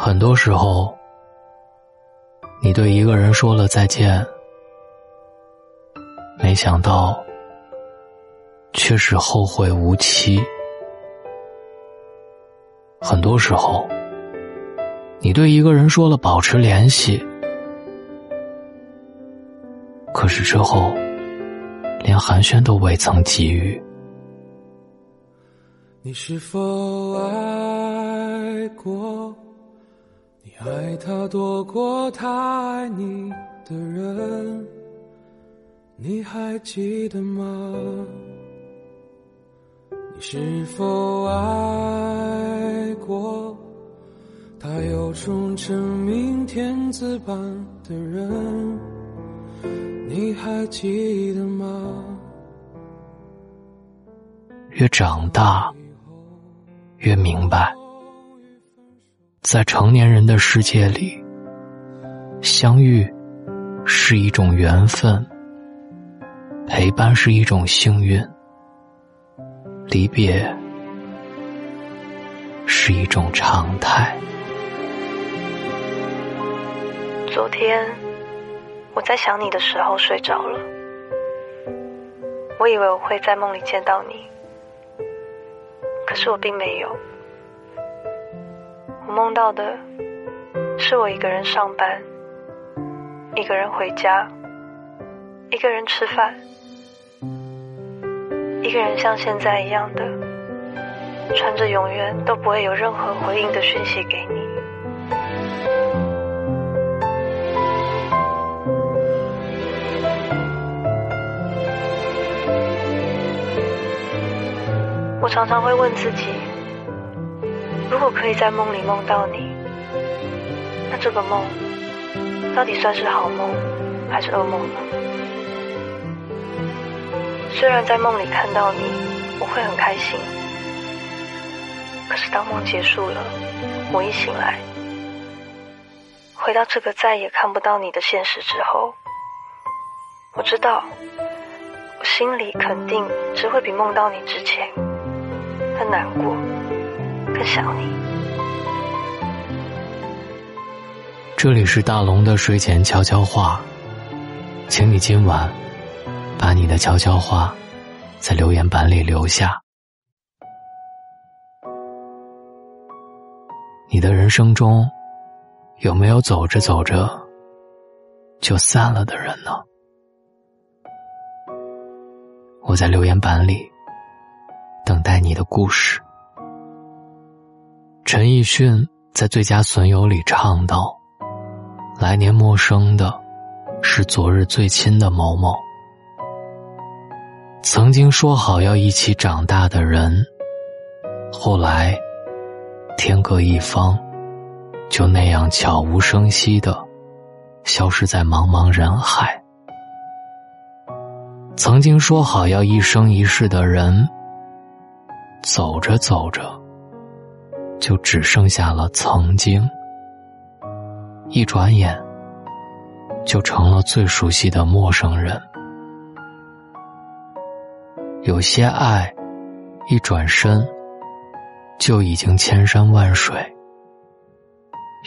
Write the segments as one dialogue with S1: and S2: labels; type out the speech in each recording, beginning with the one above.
S1: 很多时候，你对一个人说了再见，没想到却是后会无期。很多时候，你对一个人说了保持联系，可是之后连寒暄都未曾给予。
S2: 你是否爱过？爱他多过他爱你的人，你还记得吗？你是否爱过？他有种真命天子般的人，你还记得吗？
S1: 越长大，越明白，在成年人的世界里，相遇是一种缘分，陪伴是一种幸运，离别是一种常态。
S3: 昨天我在想你的时候睡着了，我以为我会在梦里见到你，可是我并没有。我梦到的是我一个人上班，一个人回家，一个人吃饭，一个人像现在一样的穿着永远都不会有任何回应的讯息给你。我常常会问自己，如果可以在梦里梦到你，那这个梦到底算是好梦还是噩梦呢？虽然在梦里看到你，我会很开心，可是当梦结束了，我一醒来，回到这个再也看不到你的现实之后，我知道，我心里肯定只会比梦到你之前。更难过，想你。
S1: 这里是大龙的睡前悄悄话，请你今晚把你的悄悄话在留言板里留下。你的人生中有没有走着走着就散了的人呢？我在留言板里。等待你的故事。陈奕迅在《最佳损友》里唱道：“来年陌生的，是昨日最亲的某某。曾经说好要一起长大的人，后来天各一方，就那样悄无声息的消失在茫茫人海。曾经说好要一生一世的人。”走着走着，就只剩下了曾经。一转眼，就成了最熟悉的陌生人。有些爱，一转身，就已经千山万水；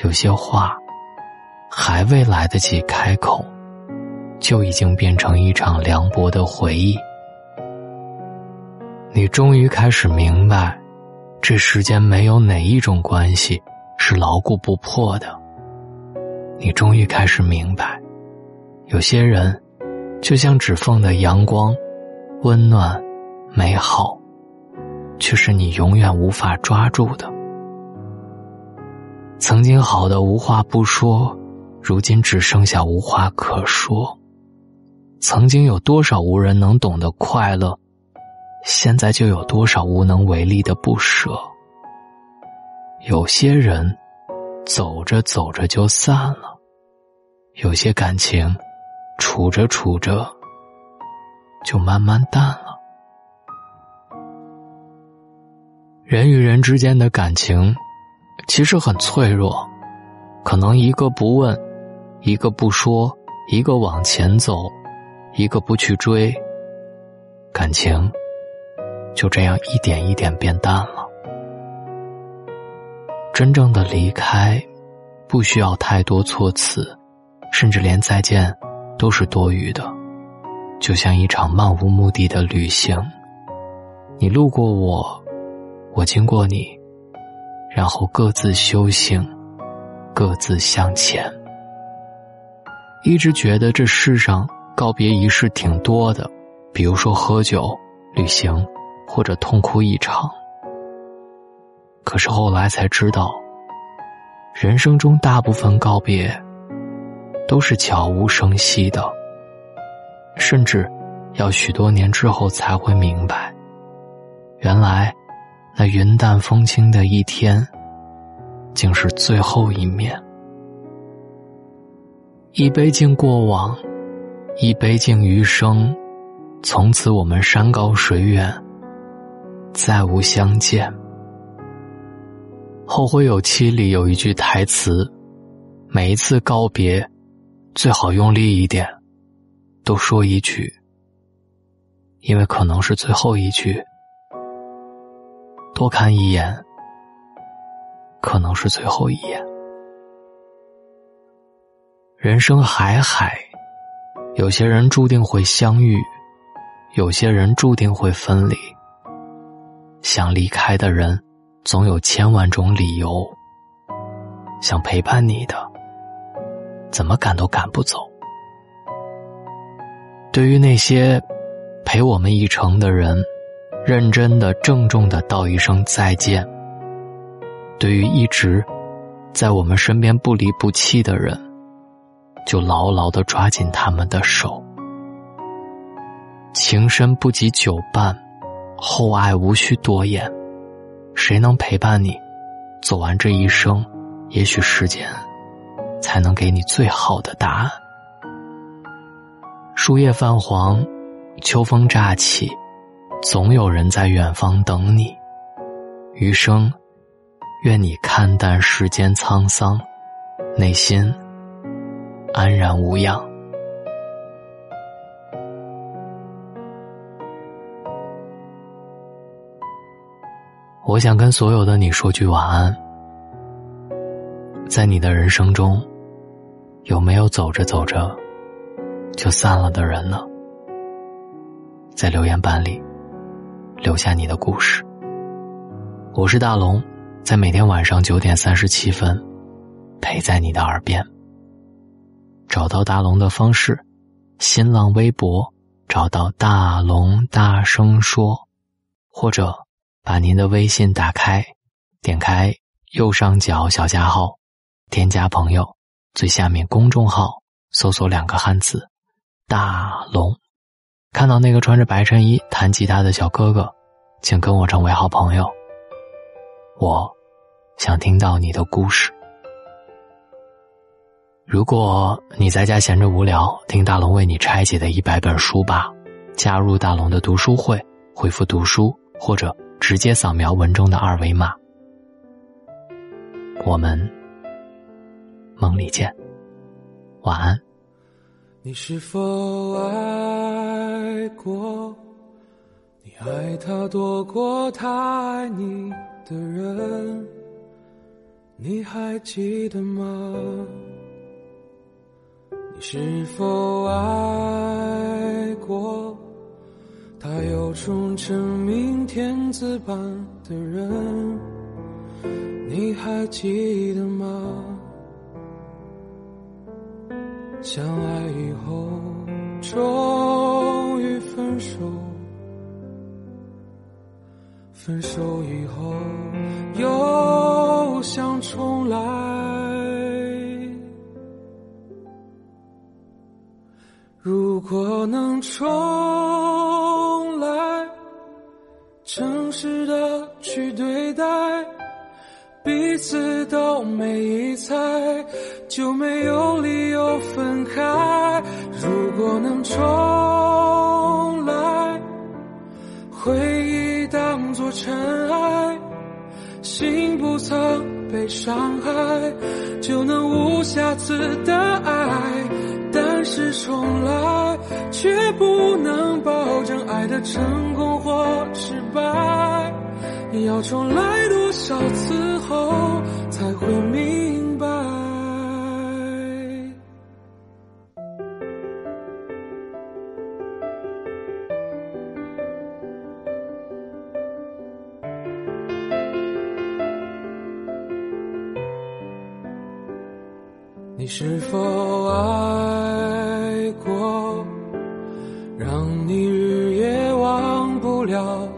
S1: 有些话，还未来得及开口，就已经变成一场凉薄的回忆。你终于开始明白，这世间没有哪一种关系是牢固不破的。你终于开始明白，有些人就像指缝的阳光，温暖、美好，却是你永远无法抓住的。曾经好的无话不说，如今只剩下无话可说。曾经有多少无人能懂的快乐？现在就有多少无能为力的不舍？有些人走着走着就散了，有些感情处着处着就慢慢淡了。人与人之间的感情其实很脆弱，可能一个不问，一个不说，一个往前走，一个不去追，感情。就这样一点一点变淡了。真正的离开，不需要太多措辞，甚至连再见都是多余的。就像一场漫无目的的旅行，你路过我，我经过你，然后各自修行，各自向前。一直觉得这世上告别仪式挺多的，比如说喝酒、旅行，或者痛哭一场。可是后来才知道，人生中大部分告别都是悄无声息的，甚至要许多年之后才会明白，原来那云淡风轻的一天，竟是最后一面。一杯敬过往，一杯敬余生，从此我们山高水远，再无相见。《后会有期》里有一句台词：“每一次告别，最好用力一点，都说一句，因为可能是最后一句。多看一眼，可能是最后一眼。人生海海，有些人注定会相遇，有些人注定会分离。想离开的人。”总有千万种理由，想陪伴你的，怎么赶都赶不走。对于那些陪我们一程的人，认真的、郑重的道一声再见。对于一直在我们身边不离不弃的人，就牢牢的抓紧他们的手。情深不及久伴，厚爱无需多言。谁能陪伴你走完这一生？也许时间才能给你最好的答案。树叶泛黄，秋风乍起，总有人在远方等你。余生，愿你看淡世间沧桑，内心安然无恙。我想跟所有的你说句晚安。在你的人生中，有没有走着走着就散了的人呢？在留言板里留下你的故事。我是大龙，在每天晚上九点三十七分陪在你的耳边。找到大龙的方式：新浪微博找到大龙，大声说，或者。把您的微信打开，点开右上角小加号，添加朋友，最下面公众号搜索两个汉字“大龙”，看到那个穿着白衬衣弹吉他的小哥哥，请跟我成为好朋友。我想听到你的故事。如果你在家闲着无聊，听大龙为你拆解的一百本书吧，加入大龙的读书会，回复“读书”或者。直接扫描文中的二维码，我们梦里见，晚安。
S2: 你是否爱过？你爱他多过他爱你的人？你还记得吗？你是否爱过？他有种真命天子般的人，你还记得吗？相爱以后终于分手，分手以后又想重来。如果能重。诚实的去对待，彼此都没疑猜，就没有理由分开。如果能重来，回忆当作尘埃，心不曾被伤害，就能无瑕疵的爱。但是重来，却不能保证爱的成功或失败。要重来多少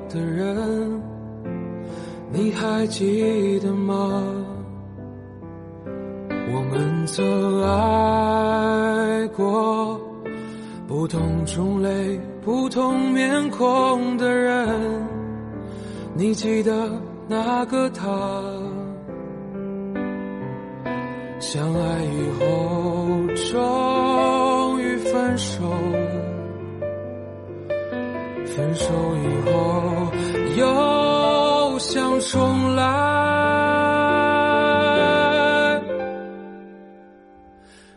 S2: 的人？你还记得吗？我们曾爱过，不同种类、不同面孔的人。你记得那个他？相爱以后，重来。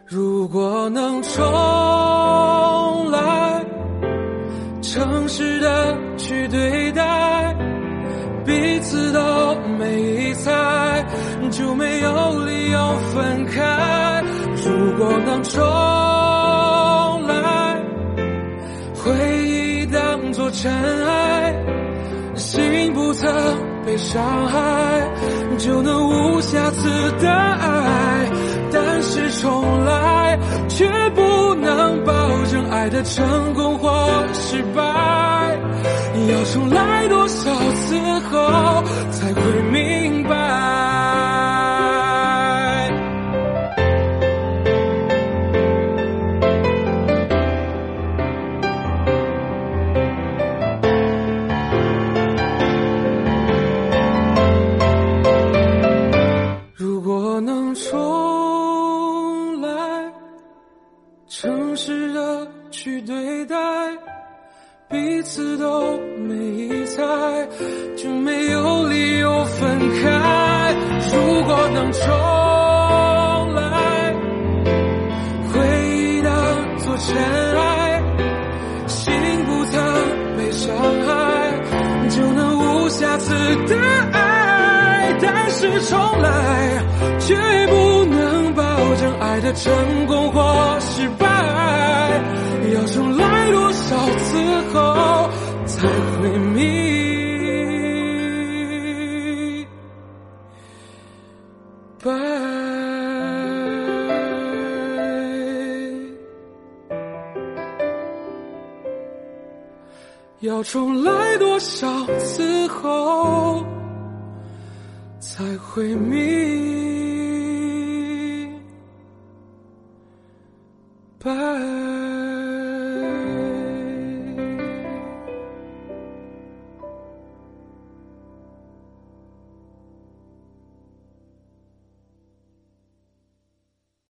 S2: 如果能重来，诚实的去对待，彼此都没猜，就没有理由分开。如果能重来，回忆当作尘埃，心不曾伤害，就能无瑕疵的爱。但是重来，却不能保证爱的成功或失败。要重来多少次后才会诚实的去对待，彼此都没疑猜，就没有理由分开。如果能重来，回忆当作尘埃，心不曾被伤害，就能无瑕疵的爱。但是重来，却不证爱的成功或失败。要重来多少次后才会明白？要重来多少次后？才会明白。